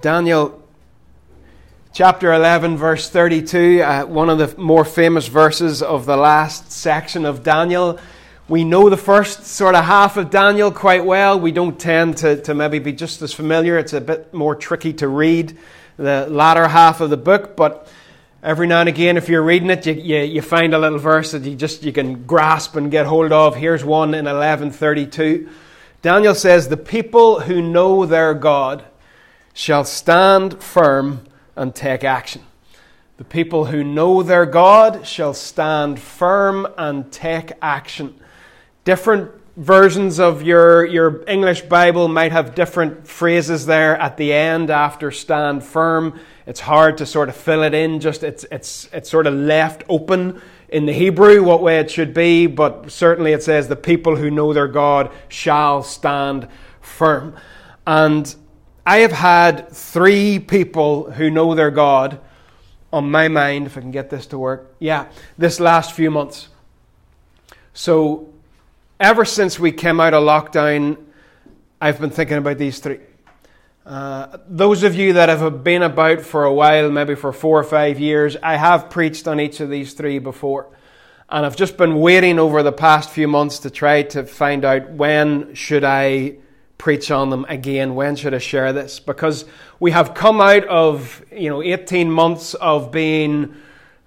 Daniel chapter 11, verse 32, uh, one of the more famous verses of the last section of Daniel. We know the first sort of half of Daniel quite well. We don't tend to, to maybe be just as familiar. It's a bit more tricky to read the latter half of the book, but every now and again, if you're reading it, you, you, you find a little verse that you just you can grasp and get hold of. Here's one in 1132. Daniel says, The people who know their God shall stand firm and take action. The people who know their God shall stand firm and take action. Different versions of your, your English Bible might have different phrases there at the end after stand firm. It's hard to sort of fill it in, just it's, it's, it's sort of left open in the Hebrew what way it should be, but certainly it says the people who know their God shall stand firm. And I have had three people who know their God on my mind, if I can get this to work. Yeah, this last few months. So, ever since we came out of lockdown, I've been thinking about these three. Uh, those of you that have been about for a while, maybe for four or five years, I have preached on each of these three before. And I've just been waiting over the past few months to try to find out when should I preach on them again? When should I share this? Because we have come out of, you know, 18 months of being,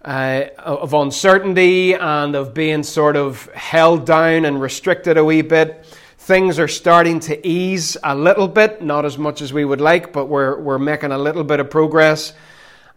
uh, of uncertainty and of being sort of held down and restricted a wee bit. Things are starting to ease a little bit, not as much as we would like, but we're, we're making a little bit of progress.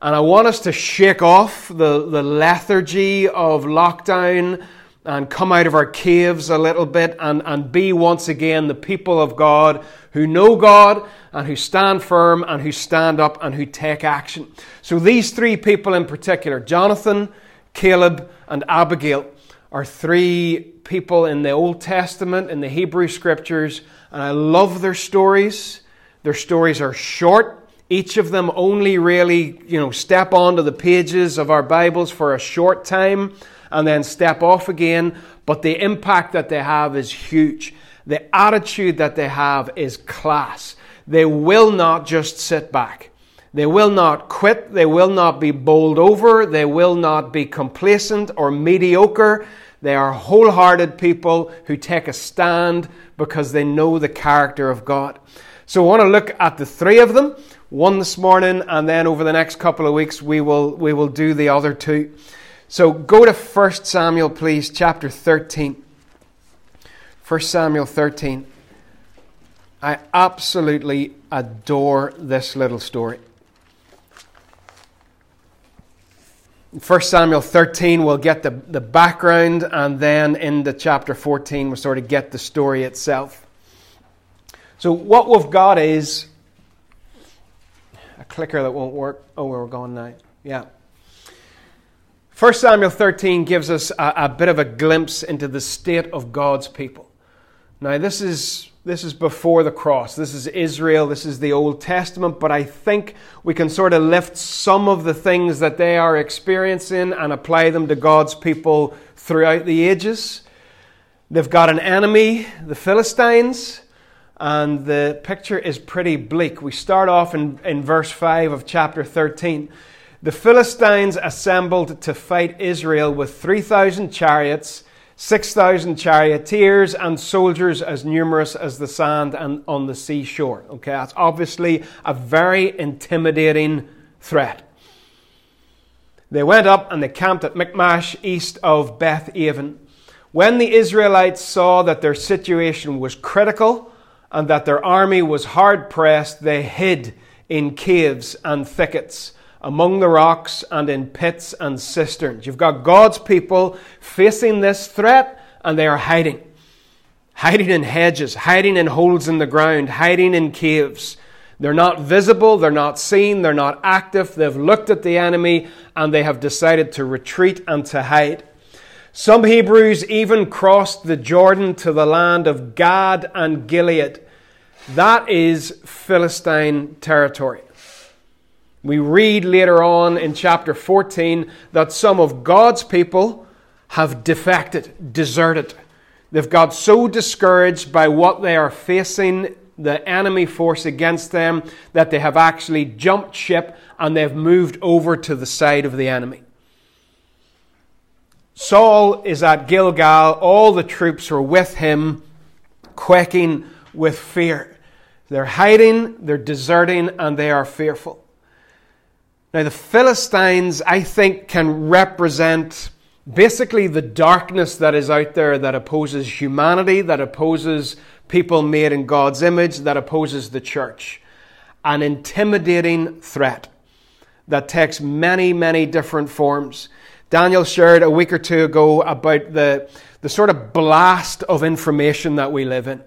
And I want us to shake off the, the lethargy of lockdown and come out of our caves a little bit and, and be once again the people of God who know God and who stand firm and who stand up and who take action. So, these three people in particular, Jonathan, Caleb, and Abigail, are three people in the Old Testament, in the Hebrew Scriptures, and I love their stories. Their stories are short. Each of them only really, you know, step onto the pages of our Bibles for a short time and then step off again. But the impact that they have is huge. The attitude that they have is class. They will not just sit back. They will not quit. They will not be bowled over. They will not be complacent or mediocre. They are wholehearted people who take a stand because they know the character of God. So I want to look at the three of them, one this morning, and then over the next couple of weeks we will, we will do the other two. So go to 1 Samuel, please, chapter 13. 1 Samuel 13. I absolutely adore this little story. 1 Samuel 13, we'll get the, the background, and then into chapter 14, we'll sort of get the story itself. So, what we've got is a clicker that won't work. Oh, where we're going now. Yeah. 1 Samuel 13 gives us a, a, bit of a glimpse into the state of God's people. Now, this is, this is before the cross. This is Israel. This is the Old Testament. But I think we can sort of lift some of the things that they are experiencing and apply them to God's people throughout the ages. They've got an enemy, the Philistines, and the picture is pretty bleak. We start off in, in verse 5 of chapter 13. The Philistines assembled to fight Israel with 3,000 chariots, 6,000 charioteers, and soldiers as numerous as the sand and on the seashore. Okay, that's obviously a very intimidating threat. They went up and they camped at Michmash, east of Beth Aven. When the Israelites saw that their situation was critical and that their army was hard pressed, they hid in caves and thickets among the rocks and in pits and cisterns. You've got God's people facing this threat and they are hiding. Hiding in hedges, hiding in holes in the ground, hiding in caves. They're not visible, they're not seen, they're not active. They've looked at the enemy and they have decided to retreat and to hide. Some Hebrews even crossed the Jordan to the land of Gad and Gilead. That is Philistine territory. We read later on in chapter 14 that some of God's people have defected, deserted. They've got so discouraged by what they are facing the enemy force against them that they have actually jumped ship and they've moved over to the side of the enemy. Saul is at Gilgal, all the troops are with him, quaking with fear. They're hiding, they're deserting, and they are fearful. Now, the Philistines, I think, can represent basically the darkness that is out there that opposes humanity, that opposes people made in God's image, that opposes the church. An intimidating threat that takes many, many different forms. Daniel shared a week or two ago about the, the sort of blast of information that we live in,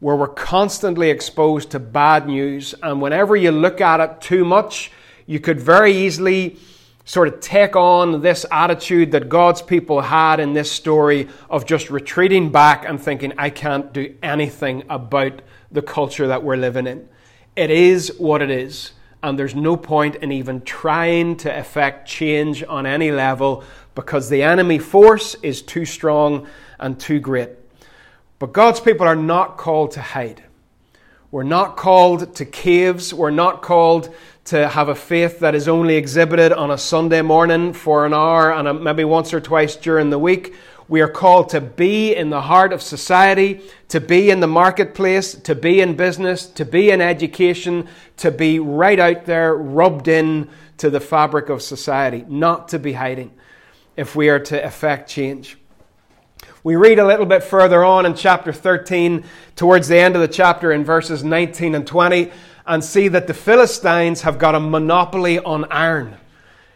where we're constantly exposed to bad news, and whenever you look at it too much, you could very easily sort of take on this attitude that God's people had in this story of just retreating back and thinking, I can't do anything about the culture that we're living in. It is what it is, and there's no point in even trying to effect change on any level because the enemy force is too strong and too great. But God's people are not called to hide. We're not called to caves. We're not called to have a faith that is only exhibited on a Sunday morning for an hour and maybe once or twice during the week. We are called to be in the heart of society, to be in the marketplace, to be in business, to be in education, to be right out there, rubbed in to the fabric of society, not to be hiding if we are to effect change. We read a little bit further on in chapter 13, towards the end of the chapter, in verses 19 and 20, and see that the Philistines have got a monopoly on iron.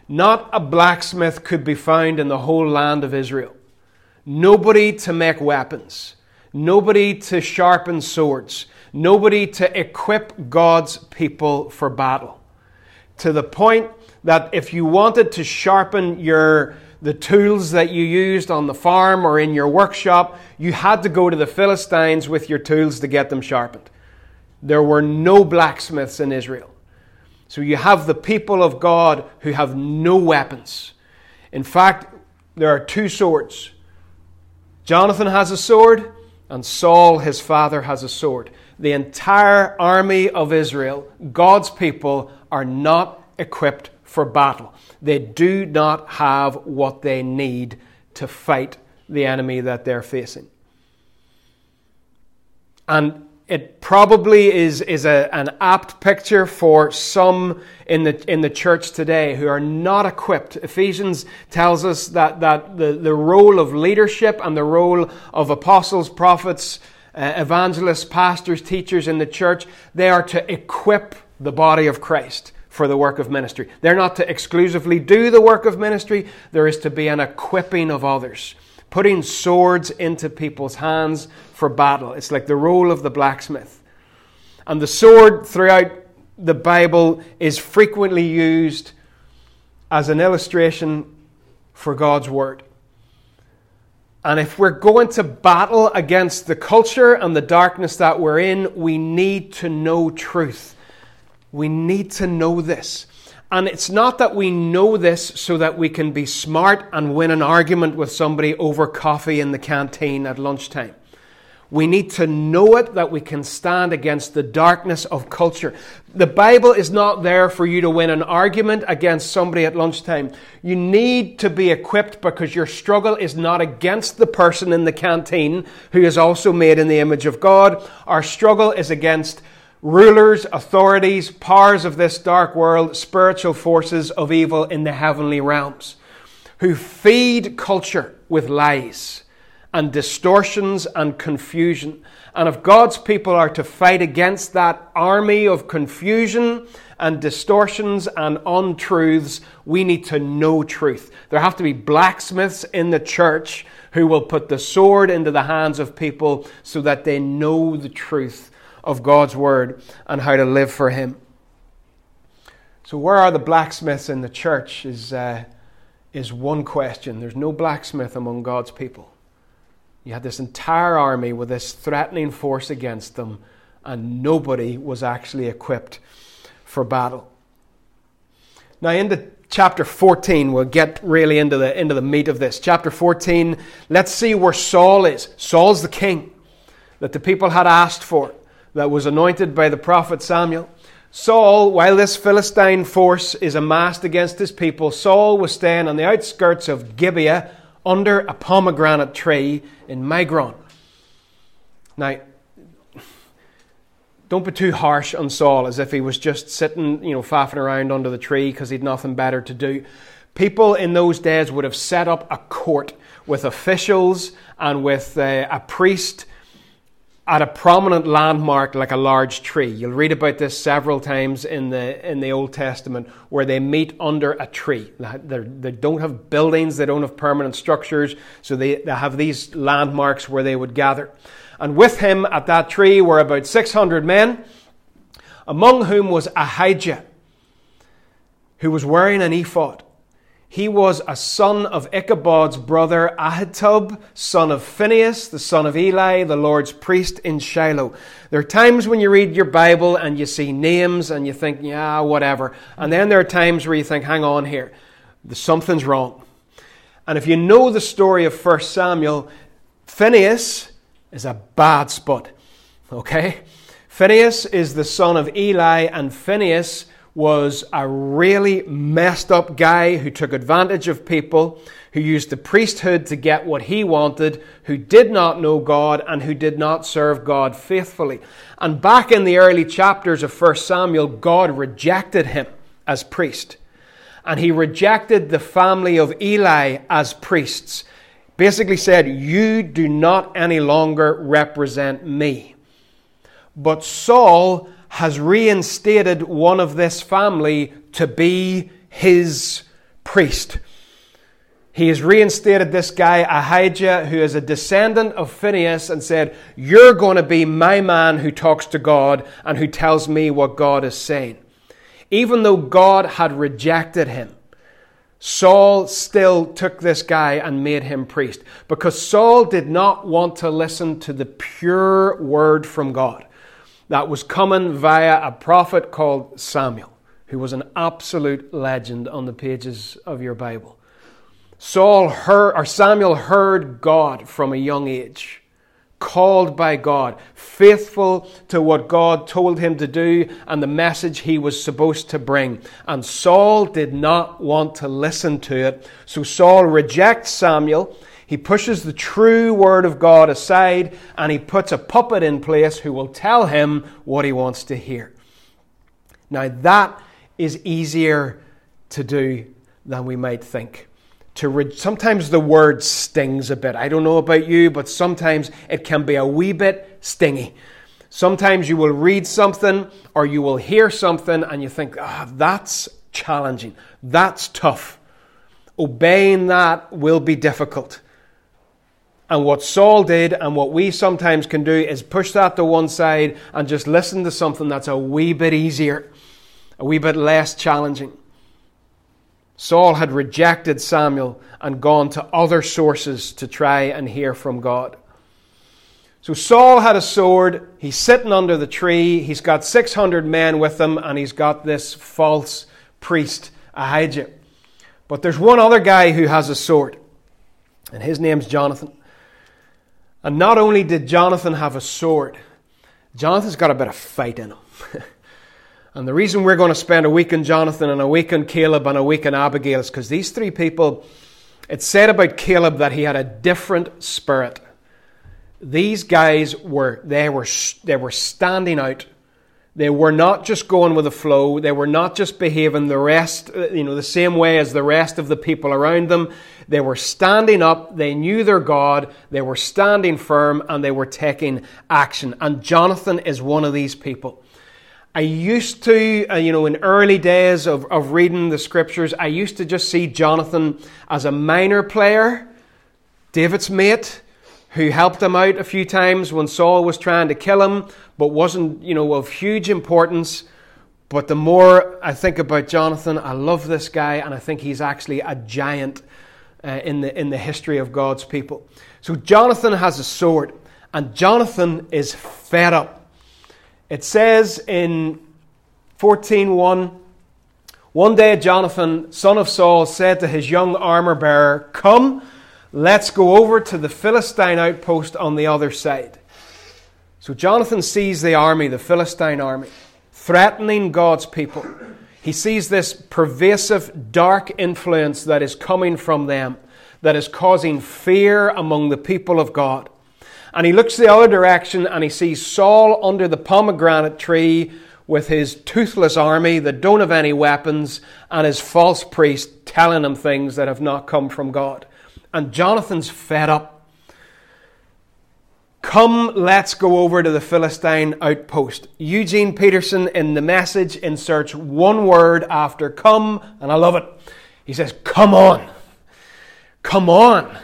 Not a blacksmith could be found in the whole land of Israel. Nobody to make weapons. Nobody to sharpen swords. Nobody to equip God's people for battle. To the point that if you wanted to sharpen your the tools that you used on the farm or in your workshop, you had to go to the Philistines with your tools to get them sharpened. There were no blacksmiths in Israel. So you have the people of God who have no weapons. In fact, there are two swords. Jonathan has a sword, and Saul, his father, has a sword. The entire army of Israel, God's people, are not equipped for battle. They do not have what they need to fight the enemy that they're facing. And it probably is, is a, an apt picture for some in the, in the church today who are not equipped. Ephesians tells us that, that the, the role of leadership and the role of apostles, prophets, uh, evangelists, pastors, teachers in the church, they are to equip the body of Christ for the work of ministry. They're not to exclusively do the work of ministry, there is to be an equipping of others putting swords into people's hands for battle. It's like the role of the blacksmith. And the sword throughout the Bible is frequently used as an illustration for God's word. And if we're going to battle against the culture and the darkness that we're in, we need to know truth. We need to know this. And it's not that we know this so that we can be smart and win an argument with somebody over coffee in the canteen at lunchtime. We need to know it that we can stand against the darkness of culture. The Bible is not there for you to win an argument against somebody at lunchtime. You need to be equipped because your struggle is not against the person in the canteen who is also made in the image of God. Our struggle is against rulers, authorities, powers of this dark world, spiritual forces of evil in the heavenly realms, who feed culture with lies and distortions and confusion. And if God's people are to fight against that army of confusion and distortions and untruths, we need to know truth. There have to be blacksmiths in the church who will put the sword into the hands of people so that they know the truth of God's Word and how to live for Him. So, where are the blacksmiths in the church is, uh, is one question. There's no blacksmith among God's people. You had this entire army with this threatening force against them, and nobody was actually equipped for battle. Now, into chapter 14, we'll get really into the, into the meat of this. Chapter 14, let's see where Saul is. Saul's the king that the people had asked for that was anointed by the prophet Samuel. Saul, while this Philistine force is amassed against his people, Saul was staying on the outskirts of Gibeah under a pomegranate tree in Migron. Now, don't be too harsh on Saul as if he was just sitting, you know, faffing around under the tree because he'd nothing better to do. People in those days would have set up a court with officials and with uh, a priest at a prominent landmark like a large tree. You'll read about this several times in the, in the Old Testament where they meet under a tree. They're, they do not have buildings, they don't have permanent structures, so they, they have these landmarks where they would gather. And with him at that tree were about 600 men, among whom was Ahijah, who was wearing an ephod. He was a son of Ichabod's brother Ahitub, son of Phinehas, the son of Eli, the Lord's priest in Shiloh. There are times when you read your Bible and you see names and you think, yeah, whatever. And then there are times where you think, hang on here, something's wrong. And if you know the story of 1 Samuel, Phinehas is a bad spot. Okay? Phinehas is the son of Eli, and Phinehas was a really messed up guy who took advantage of people, who used the priesthood to get what he wanted, who did not know God, and who did not serve God faithfully. And back in the early chapters of 1 Samuel, God rejected him as priest. And he rejected the family of Eli as priests. Basically said, You do not any longer represent me. But Saul has reinstated one of this family to be his priest. He has reinstated this guy, Ahijah, who is a descendant of Phinehas, and said, You're going to be my man who talks to God and who tells me what God is saying. Even though God had rejected him, Saul still took this guy and made him priest because Saul did not want to listen to the pure word from God that was coming via a prophet called Samuel, who was an absolute legend on the pages of your Bible. Saul heard, or Samuel heard God from a young age, called by God, faithful to what God told him to do and the message he was supposed to bring. And Saul did not want to listen to it. So Saul rejects Samuel he pushes the true word of God aside and he puts a puppet in place who will tell him what he wants to hear. Now, that is easier to do than we might think. To re- sometimes the word stings a bit. I don't know about you, but sometimes it can be a wee bit stingy. Sometimes you will read something or you will hear something and you think, ah, oh, that's challenging. That's tough. Obeying that will be difficult. And what Saul did, and what we sometimes can do, is push that to one side and just listen to something that's a wee bit easier, a wee bit less challenging. Saul had rejected Samuel and gone to other sources to try and hear from God. So Saul had a sword. He's sitting under the tree. He's got 600 men with him, and he's got this false priest, Ahijah. But there's one other guy who has a sword, and his name's Jonathan. And not only did Jonathan have a sword, Jonathan's got a bit of fight in him. and the reason we're going to spend a week on Jonathan and a week on Caleb and a week on Abigail is because these three people, it's said about Caleb that he had a different spirit. These guys were they were they were standing out they were not just going with the flow. They were not just behaving the rest, uh, you know, the same way as the rest of the people around them. They were standing up. They knew their God. They were standing firm and they were taking action. And Jonathan is one of these people. I used to, uh, you know, in early days of, of reading the scriptures, I used to just see Jonathan as a minor player, David's mate, who helped him out a few times when Saul was trying to kill him, but wasn't, you know, of huge importance. But the more I think about Jonathan, I love this guy, and I think he's actually a giant uh, in, the, in the history of God's people. So Jonathan has a sword, and Jonathan is fed up. It says in 14.1, One day Jonathan, son of Saul, said to his young armor bearer, Come, Let's go over to the Philistine outpost on the other side. So Jonathan sees the army, the Philistine army, threatening God's people. He sees this pervasive, dark influence that is coming from them, that is causing fear among the people of God. And he looks the other direction and he sees Saul under the pomegranate tree with his toothless army that don't have any weapons and his false priest telling him things that have not come from God. And Jonathan's fed up. Come, let's go over to the Philistine outpost. Eugene Peterson in the message inserts one word after come, and I love it. He says, Come on. Come on.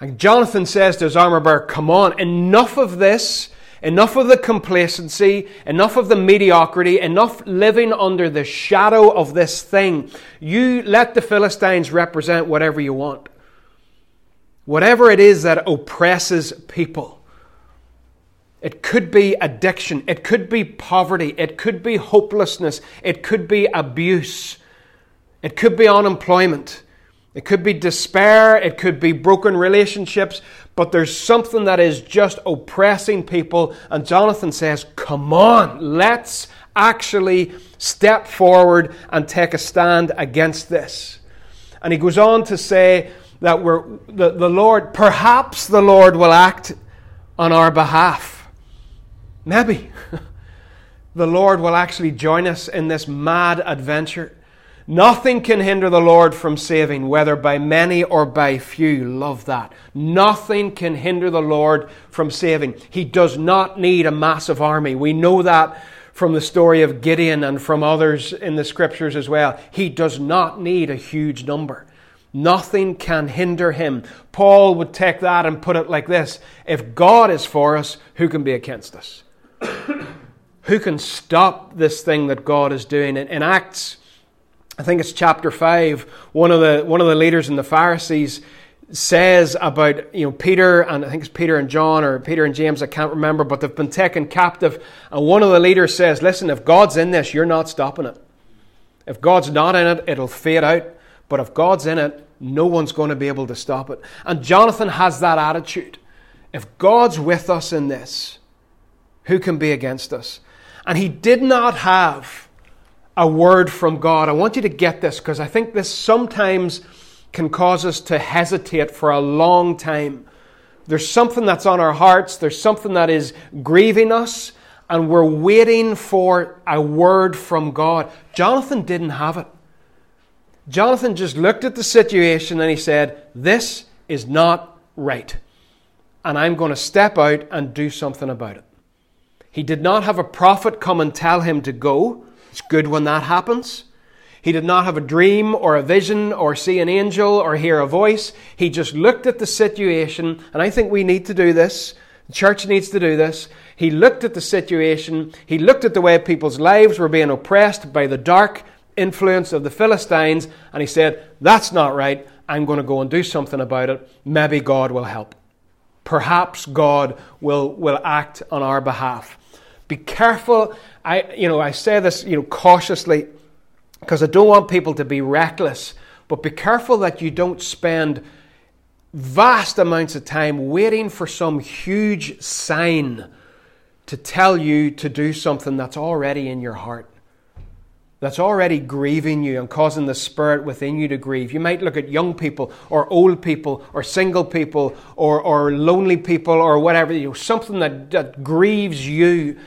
And Jonathan says to his armor bearer, Come on, enough of this, enough of the complacency, enough of the mediocrity, enough living under the shadow of this thing. You let the Philistines represent whatever you want. Whatever it is that oppresses people. It could be addiction. It could be poverty. It could be hopelessness. It could be abuse. It could be unemployment. It could be despair. It could be broken relationships. But there's something that is just oppressing people. And Jonathan says, Come on, let's actually step forward and take a stand against this. And he goes on to say, that we're, the, the Lord, perhaps the Lord will act on our behalf. Maybe. the Lord will actually join us in this mad adventure. Nothing can hinder the Lord from saving, whether by many or by few. Love that. Nothing can hinder the Lord from saving. He does not need a massive army. We know that from the story of Gideon and from others in the scriptures as well. He does not need a huge number. Nothing can hinder him. Paul would take that and put it like this If God is for us, who can be against us? who can stop this thing that God is doing? In, in Acts, I think it's chapter 5, one of the, one of the leaders in the Pharisees says about you know Peter and I think it's Peter and John or Peter and James I can't remember but they've been taken captive and one of the leaders says listen if God's in this you're not stopping it if God's not in it it'll fade out but if God's in it, no one's going to be able to stop it. And Jonathan has that attitude. If God's with us in this, who can be against us? And he did not have a word from God. I want you to get this because I think this sometimes can cause us to hesitate for a long time. There's something that's on our hearts, there's something that is grieving us, and we're waiting for a word from God. Jonathan didn't have it. Jonathan just looked at the situation and he said, This is not right. And I'm going to step out and do something about it. He did not have a prophet come and tell him to go. It's good when that happens. He did not have a dream or a vision or see an angel or hear a voice. He just looked at the situation, and I think we need to do this. The church needs to do this. He looked at the situation. He looked at the way people's lives were being oppressed by the dark influence of the Philistines, and he said, That's not right. I'm going to go and do something about it. Maybe God will help. Perhaps God will, will act on our behalf. Be careful. I, you know, I say this you know, cautiously because I don't want people to be reckless, but be careful that you don't spend vast amounts of time waiting for some huge sign to tell you to do something that's already in your heart that's already grieving you and causing the spirit within you to grieve. You might look at young people or old people or single people or, or lonely people or whatever, you know, something that, that grieves you.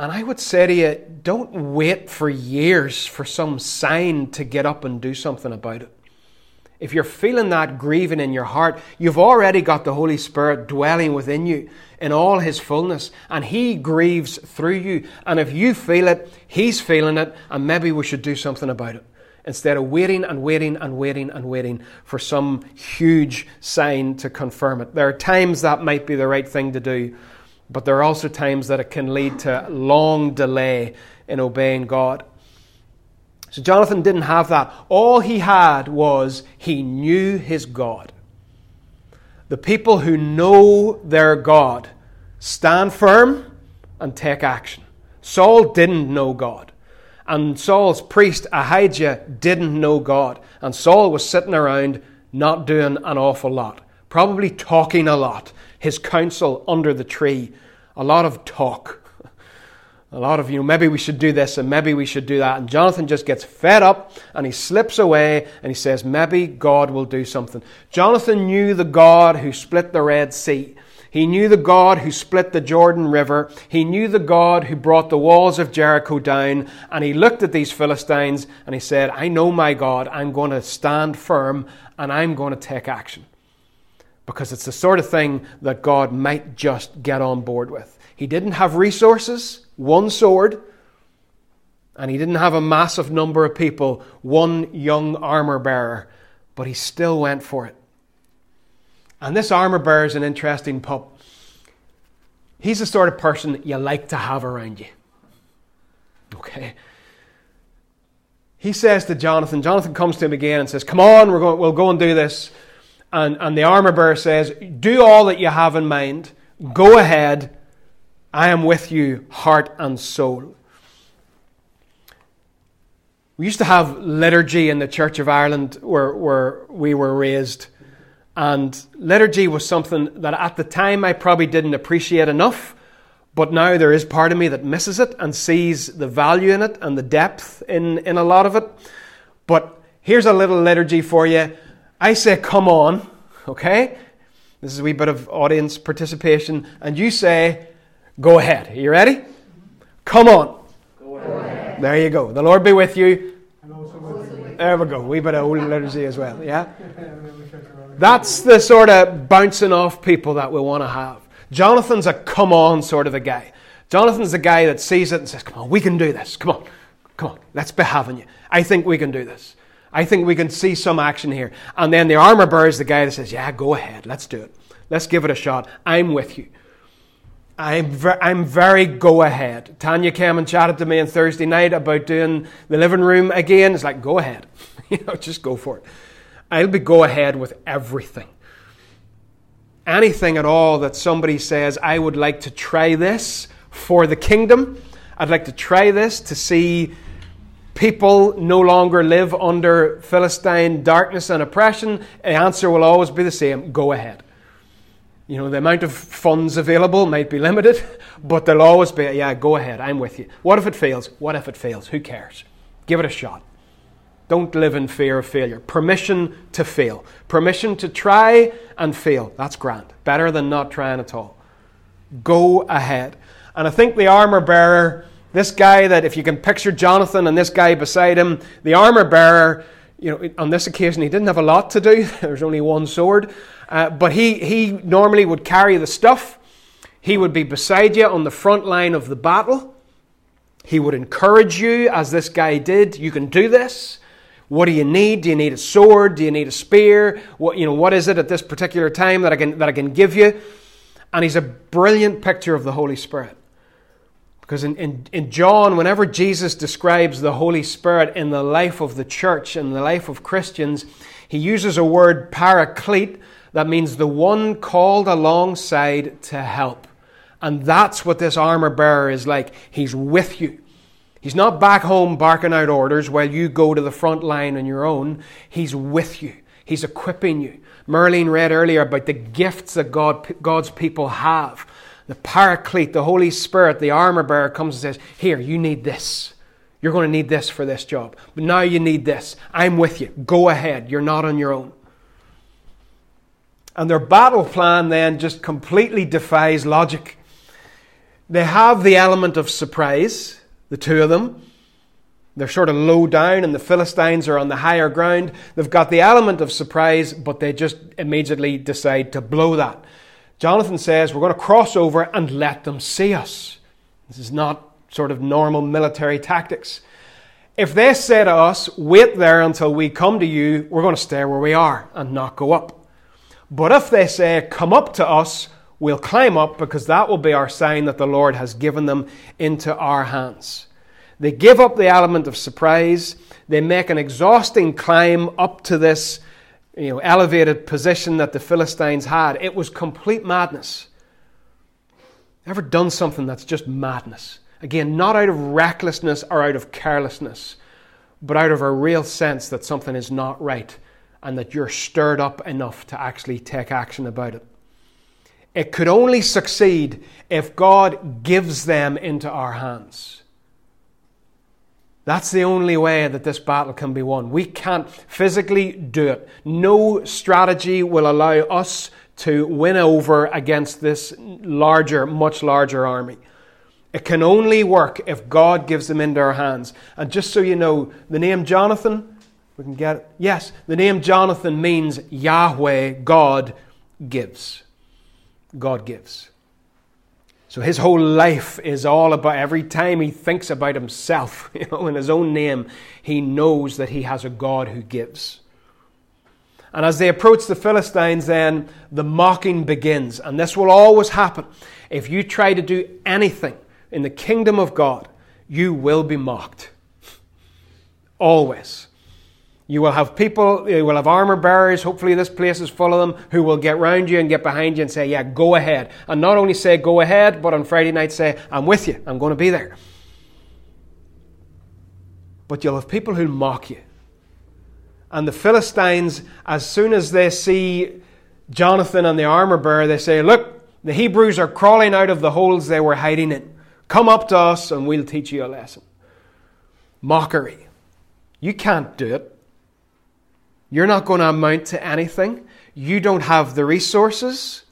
And I would say to you, don't wait for years for some sign to get up and do something about it. If you're feeling that grieving in your heart, you've already got the Holy Spirit dwelling within you in all His fullness, and He grieves through you. And if you feel it, He's feeling it, and maybe we should do something about it. Instead of waiting and waiting and waiting and waiting for some huge sign to confirm it. There are times that might be the right thing to do, but there are also times that it can lead to long delay in obeying God. So Jonathan didn't have that. All he had was he knew his God. The people who know their God stand firm and take action. Saul didn't know God. And Saul's priest, Ahijah, didn't know God. And Saul was sitting around not doing an awful lot, probably talking a lot, his counsel under the tree. A lot of talk. A lot of, you know, maybe we should do this and maybe we should do that. And Jonathan just gets fed up and he slips away and he says, maybe God will do something. Jonathan knew the God who split the Red Sea. He knew the God who split the Jordan River. He knew the God who brought the walls of Jericho down. And he looked at these Philistines and he said, I know my God. I'm going to stand firm and I'm going to take action. Because it's the sort of thing that God might just get on board with. He didn't have resources one sword, and he didn't have a massive number of people, one young armor bearer, but he still went for it. And this armor bearer is an interesting pup. He's the sort of person you like to have around you. Okay? He says to Jonathan, Jonathan comes to him again and says, Come on, we're going, we'll go and do this. And, and the armor bearer says, Do all that you have in mind. Go ahead. I am with you, heart and soul. We used to have liturgy in the Church of Ireland where, where we were raised. And liturgy was something that at the time I probably didn't appreciate enough. But now there is part of me that misses it and sees the value in it and the depth in, in a lot of it. But here's a little liturgy for you. I say, come on, okay? This is a wee bit of audience participation. And you say, Go ahead. Are you ready? Come on. There you go. The Lord be with you. There we go. We bit of old liturgy as well. Yeah? That's the sort of bouncing off people that we want to have. Jonathan's a come on sort of a guy. Jonathan's the guy that sees it and says, Come on, we can do this. Come on. Come on. Let's be having you. I think we can do this. I think we can see some action here. And then the armor bearer is the guy that says, Yeah, go ahead. Let's do it. Let's give it a shot. I'm with you. I'm, ver- I'm very go ahead. Tanya came and chatted to me on Thursday night about doing the living room again. It's like, go ahead. you know, just go for it. I'll be go ahead with everything. Anything at all that somebody says, I would like to try this for the kingdom. I'd like to try this to see people no longer live under Philistine darkness and oppression. The answer will always be the same go ahead. You know, the amount of funds available might be limited, but there'll always be, yeah, go ahead, I'm with you. What if it fails? What if it fails? Who cares? Give it a shot. Don't live in fear of failure. Permission to fail. Permission to try and fail. That's grand. Better than not trying at all. Go ahead. And I think the armor bearer, this guy that if you can picture Jonathan and this guy beside him, the armor bearer, you know, on this occasion he didn't have a lot to do. There was only one sword. Uh, but he, he normally would carry the stuff. He would be beside you on the front line of the battle. He would encourage you, as this guy did. You can do this. What do you need? Do you need a sword? Do you need a spear? What, you know, what is it at this particular time that I, can, that I can give you? And he's a brilliant picture of the Holy Spirit. Because in, in, in John, whenever Jesus describes the Holy Spirit in the life of the church and the life of Christians, he uses a word paraclete, that means the one called alongside to help. And that's what this armor bearer is like. He's with you. He's not back home barking out orders while you go to the front line on your own. He's with you. He's equipping you. Merlin read earlier about the gifts that God, God's people have. The paraclete, the Holy Spirit, the armor bearer comes and says, Here, you need this. You're going to need this for this job. But now you need this. I'm with you. Go ahead. You're not on your own. And their battle plan then just completely defies logic. They have the element of surprise, the two of them. They're sort of low down, and the Philistines are on the higher ground. They've got the element of surprise, but they just immediately decide to blow that. Jonathan says, We're going to cross over and let them see us. This is not sort of normal military tactics. If they say to us, Wait there until we come to you, we're going to stay where we are and not go up. But if they say, Come up to us, we'll climb up because that will be our sign that the Lord has given them into our hands. They give up the element of surprise. They make an exhausting climb up to this you know, elevated position that the Philistines had. It was complete madness. Ever done something that's just madness? Again, not out of recklessness or out of carelessness, but out of a real sense that something is not right and that you're stirred up enough to actually take action about it. It could only succeed if God gives them into our hands. That's the only way that this battle can be won. We can't physically do it. No strategy will allow us to win over against this larger, much larger army. It can only work if God gives them into our hands. And just so you know, the name Jonathan, we can get it. Yes, the name Jonathan means Yahweh, God gives. God gives. So his whole life is all about every time he thinks about himself, you know, in his own name, he knows that he has a God who gives. And as they approach the Philistines, then the mocking begins. And this will always happen. If you try to do anything in the kingdom of God, you will be mocked. Always. You will have people, you will have armor bearers, hopefully this place is full of them, who will get round you and get behind you and say, Yeah, go ahead. And not only say, Go ahead, but on Friday night say, I'm with you, I'm going to be there. But you'll have people who mock you. And the Philistines, as soon as they see Jonathan and the armor bearer, they say, Look, the Hebrews are crawling out of the holes they were hiding in. Come up to us and we'll teach you a lesson. Mockery. You can't do it. You're not going to amount to anything. You don't have the resources.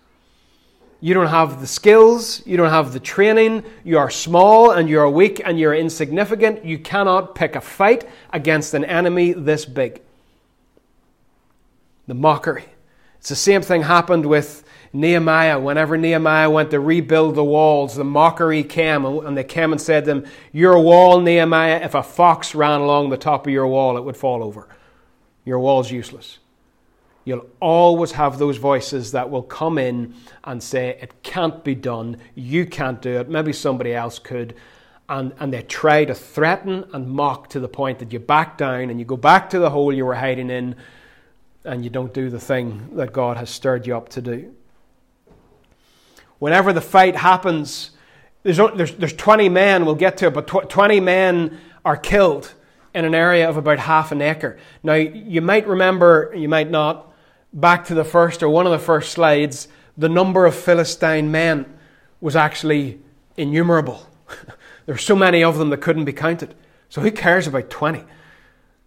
You don't have the skills. You don't have the training. You are small and you are weak and you're insignificant. You cannot pick a fight against an enemy this big. The mockery. It's the same thing happened with Nehemiah, whenever Nehemiah went to rebuild the walls, the mockery came, and they came and said to him, Your wall, Nehemiah, if a fox ran along the top of your wall, it would fall over. Your wall's useless. You'll always have those voices that will come in and say, It can't be done, you can't do it, maybe somebody else could. And, and they try to threaten and mock to the point that you back down and you go back to the hole you were hiding in and you don't do the thing that God has stirred you up to do whenever the fight happens, there's, there's, there's 20 men, we'll get to it, but tw- 20 men are killed in an area of about half an acre. Now, you might remember, you might not, back to the first or one of the first slides, the number of Philistine men was actually innumerable. there were so many of them that couldn't be counted. So who cares about 20?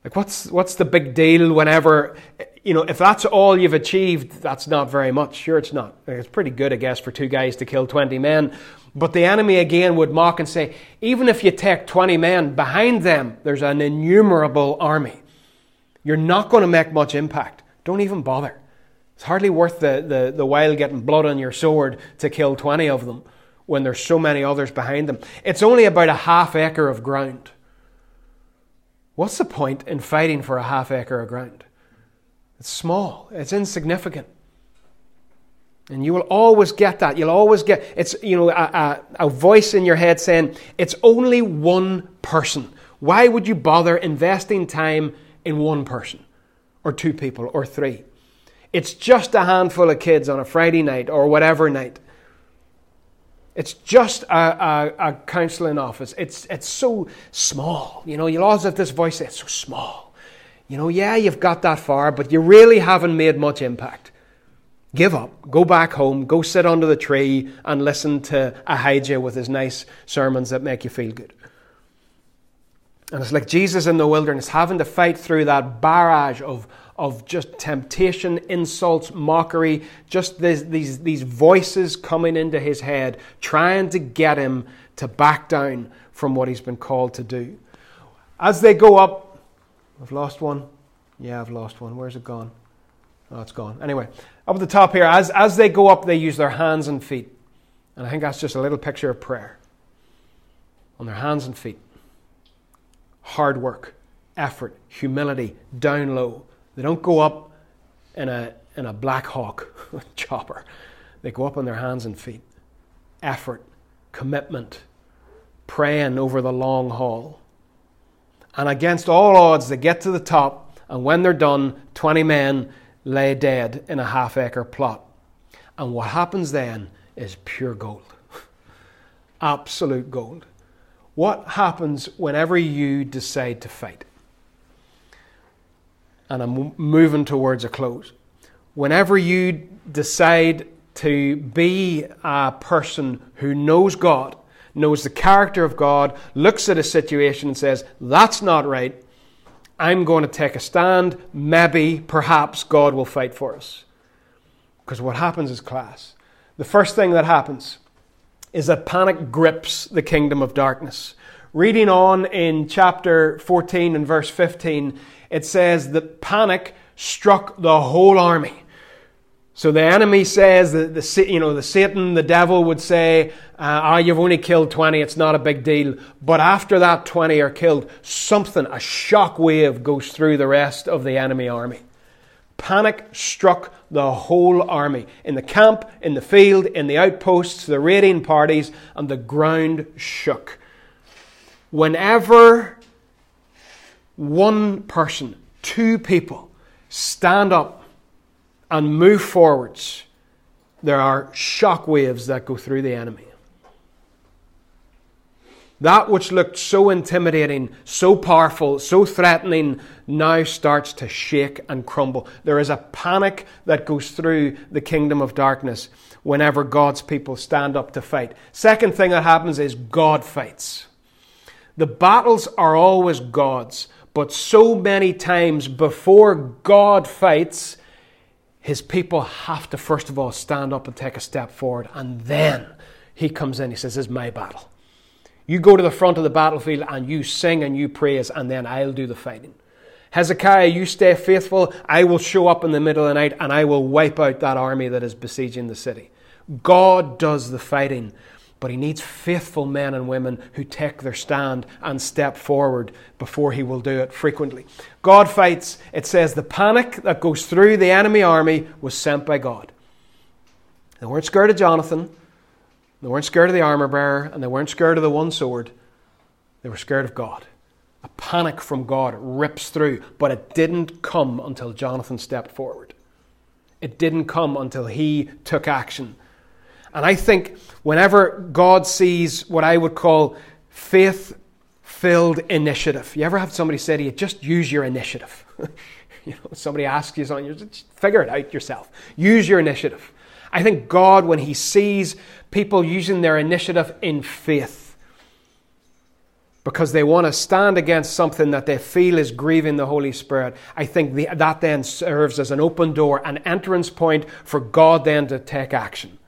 Like, what's, what's the big deal whenever, you know, if that's all you've achieved, that's not very much. Sure, it's not. It's pretty good, I guess, for two guys to kill 20 men. But the enemy again would mock and say, even if you take 20 men, behind them there's an innumerable army. You're not going to make much impact. Don't even bother. It's hardly worth the, the, the while getting blood on your sword to kill 20 of them when there's so many others behind them. It's only about a half acre of ground. What's the point in fighting for a half acre of ground? It's small, it's insignificant. And you will always get that. You'll always get it's you know a, a, a, voice in your head saying it's only one person. Why would you bother investing time in one person, or two people, or three? It's just a handful of kids on a Friday night or whatever night. It's just a, a, a, counseling office. It's, it's so small. You know, you'll always have this voice it's so small. You know, yeah, you've got that far, but you really haven't made much impact. Give up. Go back home. Go sit under the tree and listen to Ahijah with his nice sermons that make you feel good. And it's like Jesus in the wilderness having to fight through that barrage of of just temptation, insults, mockery, just these, these, these voices coming into his head, trying to get him to back down from what he's been called to do. As they go up, I've lost one. Yeah, I've lost one. Where's it gone? Oh, it's gone. Anyway, up at the top here, as, as they go up, they use their hands and feet. And I think that's just a little picture of prayer. On their hands and feet. Hard work, effort, humility, down low. They don't go up in a, in a Black Hawk chopper. They go up on their hands and feet. Effort, commitment, praying over the long haul. And against all odds, they get to the top, and when they're done, 20 men lay dead in a half acre plot. And what happens then is pure gold. Absolute gold. What happens whenever you decide to fight? and I'm moving towards a close. Whenever you decide to be a person who knows God, knows the character of God, looks at a situation and says, That's not right. I'm going to take a stand. Maybe, perhaps, God will fight for us. Because what happens is class. The first thing that happens is that panic grips the kingdom of darkness. Reading on in chapter 14 and verse 15, it says that panic struck the whole army. So the enemy says that the you know the Satan, the devil would say, "Ah, uh, oh, you've only killed twenty; it's not a big deal." But after that twenty are killed, something, a shock wave, goes through the rest of the enemy army. Panic struck the whole army in the camp, in the field, in the outposts, the raiding parties, and the ground shook. Whenever one person, two people, stand up and move forwards, there are shock waves that go through the enemy. That which looked so intimidating, so powerful, so threatening, now starts to shake and crumble. There is a panic that goes through the kingdom of darkness whenever God's people stand up to fight. Second thing that happens is God fights. The battles are always God's. But so many times before God fights, his people have to first of all stand up and take a step forward, and then he comes in. He says, This is my battle. You go to the front of the battlefield and you sing and you praise, and then I'll do the fighting. Hezekiah, you stay faithful. I will show up in the middle of the night and I will wipe out that army that is besieging the city. God does the fighting but he needs faithful men and women who take their stand and step forward before he will do it frequently. God fights, it says, the panic that goes through the enemy army was sent by God. They weren't scared of Jonathan, they weren't scared of the armor bearer, and they weren't scared of the one sword. They were scared of God. A panic from God rips through, but it didn't come until Jonathan stepped forward. It didn't come until he took action and I think whenever God sees what I would call faith filled initiative, you ever have somebody say to you, just use your initiative? you know, somebody asks you something, you just figure it out yourself. Use your initiative. I think God, when He sees people using their initiative in faith, because they want to stand against something that they feel is grieving the Holy Spirit, I think that then serves as an open door, an entrance point for God then to take action.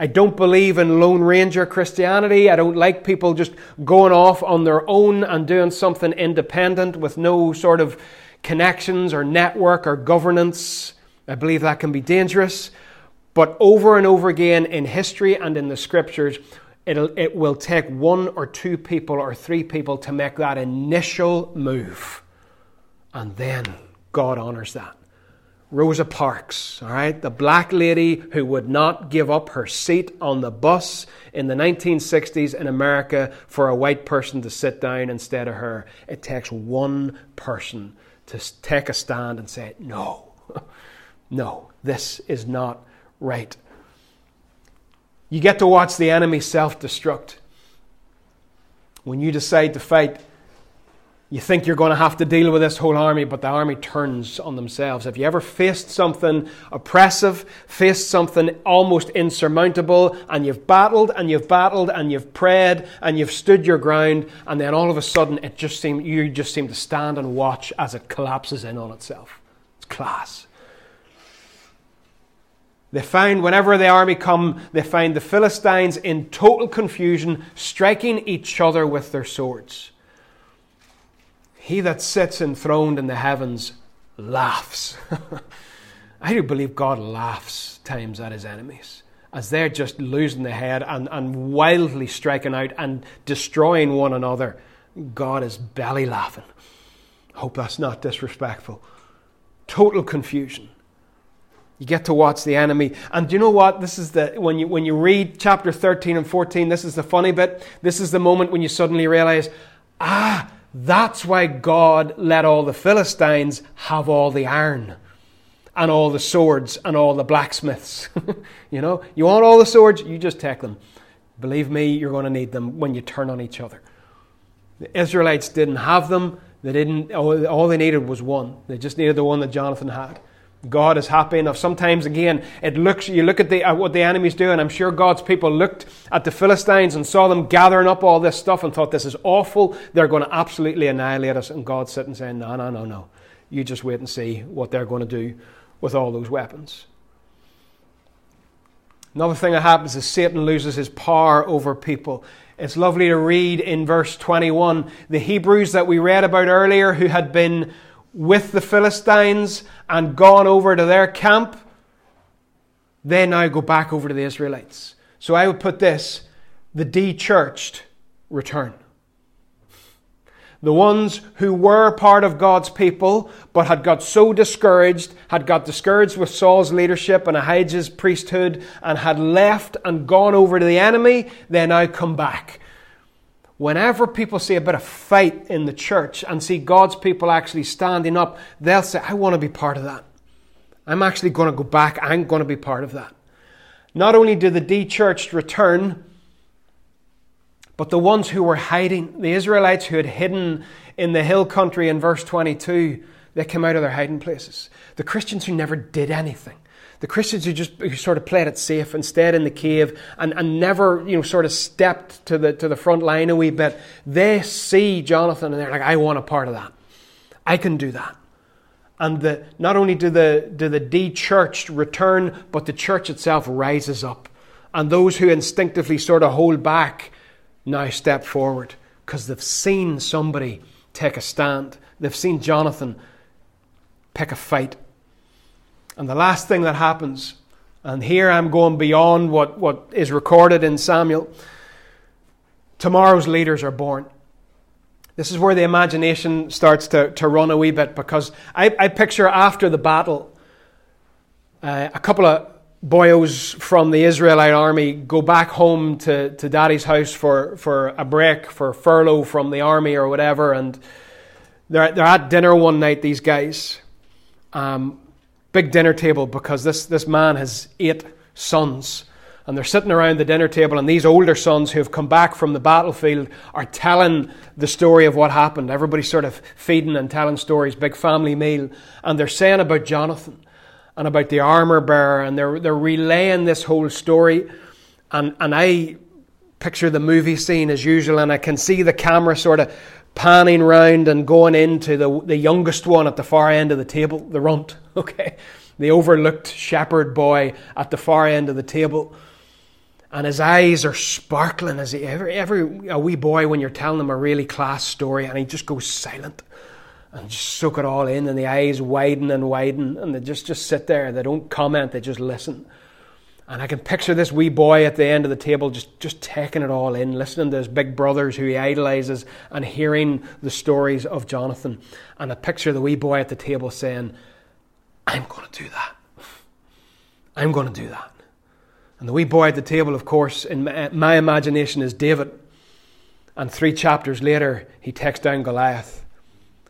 I don't believe in Lone Ranger Christianity. I don't like people just going off on their own and doing something independent with no sort of connections or network or governance. I believe that can be dangerous. But over and over again in history and in the scriptures, it'll, it will take one or two people or three people to make that initial move. And then God honors that. Rosa Parks, all right, the black lady who would not give up her seat on the bus in the 1960s in America for a white person to sit down instead of her. It takes one person to take a stand and say, no, no, this is not right. You get to watch the enemy self destruct. When you decide to fight, you think you're going to have to deal with this whole army, but the army turns on themselves. Have you ever faced something oppressive, faced something almost insurmountable, and you've battled and you've battled and you've prayed and you've stood your ground, and then all of a sudden it just seem, you just seem to stand and watch as it collapses in on itself? It's class. They find, whenever the army come, they find the Philistines in total confusion, striking each other with their swords. He that sits enthroned in the heavens laughs. I do believe God laughs times at his enemies as they're just losing their head and, and wildly striking out and destroying one another. God is belly laughing. Hope that's not disrespectful. Total confusion. You get to watch the enemy. And you know what? This is the when you when you read chapter 13 and 14, this is the funny bit. This is the moment when you suddenly realize, ah, that's why God let all the Philistines have all the iron and all the swords and all the blacksmiths. you know, you want all the swords, you just take them. Believe me, you're going to need them when you turn on each other. The Israelites didn't have them. They didn't. All they needed was one. They just needed the one that Jonathan had. God is happy enough. Sometimes, again, it looks, you look at, the, at what the enemy's doing. I'm sure God's people looked at the Philistines and saw them gathering up all this stuff and thought, this is awful. They're going to absolutely annihilate us. And God's sitting saying, no, no, no, no. You just wait and see what they're going to do with all those weapons. Another thing that happens is Satan loses his power over people. It's lovely to read in verse 21 the Hebrews that we read about earlier who had been with the Philistines and gone over to their camp, they now go back over to the Israelites. So I would put this the de churched return. The ones who were part of God's people, but had got so discouraged, had got discouraged with Saul's leadership and Ahijah's priesthood, and had left and gone over to the enemy, they now come back whenever people see a bit of fight in the church and see God's people actually standing up, they'll say, I want to be part of that. I'm actually going to go back. I'm going to be part of that. Not only do the de churched return, but the ones who were hiding, the Israelites who had hidden in the hill country in verse 22, they came out of their hiding places. The Christians who never did anything, the Christians who just who sort of played it safe and stayed in the cave and, and never, you know, sort of stepped to the, to the front line a wee bit, they see Jonathan and they're like, I want a part of that. I can do that. And the, not only do the, do the de-churched return, but the church itself rises up. And those who instinctively sort of hold back now step forward because they've seen somebody take a stand. They've seen Jonathan pick a fight and the last thing that happens, and here I'm going beyond what, what is recorded in Samuel, tomorrow's leaders are born. This is where the imagination starts to, to run a wee bit because I, I picture after the battle, uh, a couple of boyos from the Israelite army go back home to, to daddy's house for, for a break, for furlough from the army or whatever, and they're, they're at dinner one night, these guys. Um, big dinner table because this, this man has eight sons. And they're sitting around the dinner table, and these older sons who have come back from the battlefield are telling the story of what happened. Everybody's sort of feeding and telling stories, big family meal. And they're saying about Jonathan and about the armor bearer, and they're, they're relaying this whole story. And, and I picture the movie scene as usual, and I can see the camera sort of panning round and going into the, the youngest one at the far end of the table, the runt, okay? The overlooked shepherd boy at the far end of the table. And his eyes are sparkling as he, every, every a wee boy when you're telling him a really class story and he just goes silent and just soak it all in and the eyes widen and widen and they just, just sit there. They don't comment, they just listen. And I can picture this wee boy at the end of the table just, just taking it all in, listening to his big brothers who he idolizes and hearing the stories of Jonathan. And I picture the wee boy at the table saying, I'm going to do that. I'm going to do that. And the wee boy at the table, of course, in my imagination is David. And three chapters later, he takes down Goliath.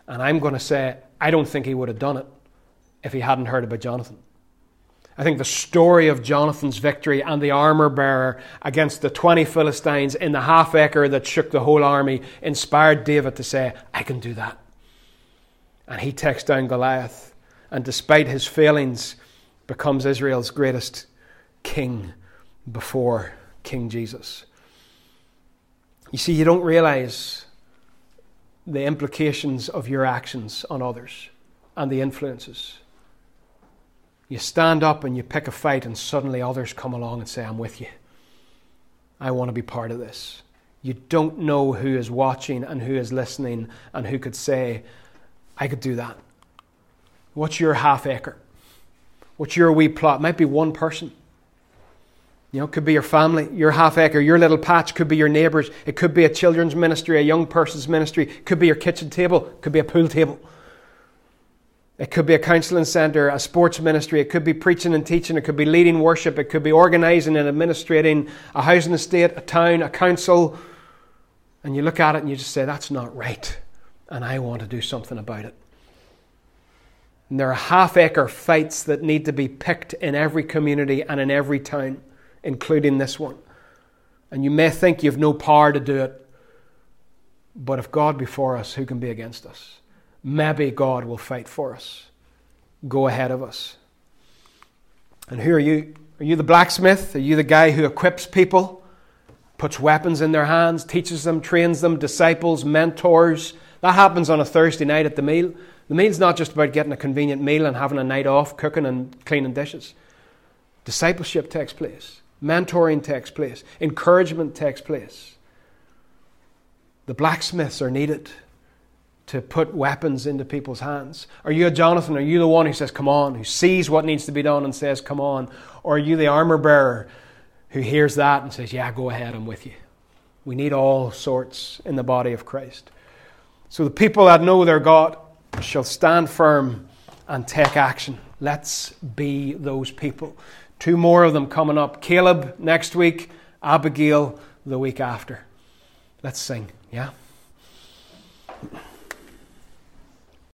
And I'm going to say, I don't think he would have done it if he hadn't heard about Jonathan. I think the story of Jonathan's victory and the armor bearer against the 20 Philistines in the half acre that shook the whole army inspired David to say, I can do that. And he takes down Goliath, and despite his failings, becomes Israel's greatest king before King Jesus. You see, you don't realize the implications of your actions on others and the influences. You stand up and you pick a fight, and suddenly others come along and say, I'm with you. I want to be part of this. You don't know who is watching and who is listening and who could say, I could do that. What's your half acre? What's your wee plot? Might be one person. You know, it could be your family, your half acre, your little patch, could be your neighbours. It could be a children's ministry, a young person's ministry, it could be your kitchen table, it could be a pool table. It could be a counseling center, a sports ministry. It could be preaching and teaching. It could be leading worship. It could be organizing and administrating a housing estate, a town, a council. And you look at it and you just say, that's not right. And I want to do something about it. And there are half acre fights that need to be picked in every community and in every town, including this one. And you may think you've no power to do it. But if God be for us, who can be against us? Maybe God will fight for us, go ahead of us. And who are you? Are you the blacksmith? Are you the guy who equips people, puts weapons in their hands, teaches them, trains them, disciples, mentors? That happens on a Thursday night at the meal. The meal's not just about getting a convenient meal and having a night off, cooking and cleaning dishes. Discipleship takes place, mentoring takes place, encouragement takes place. The blacksmiths are needed to put weapons into people's hands? Are you a Jonathan? Are you the one who says, Come on, who sees what needs to be done and says, Come on? Or are you the armor bearer who hears that and says, Yeah, go ahead, I'm with you? We need all sorts in the body of Christ. So the people that know their God shall stand firm and take action. Let's be those people. Two more of them coming up Caleb next week, Abigail the week after. Let's sing, yeah?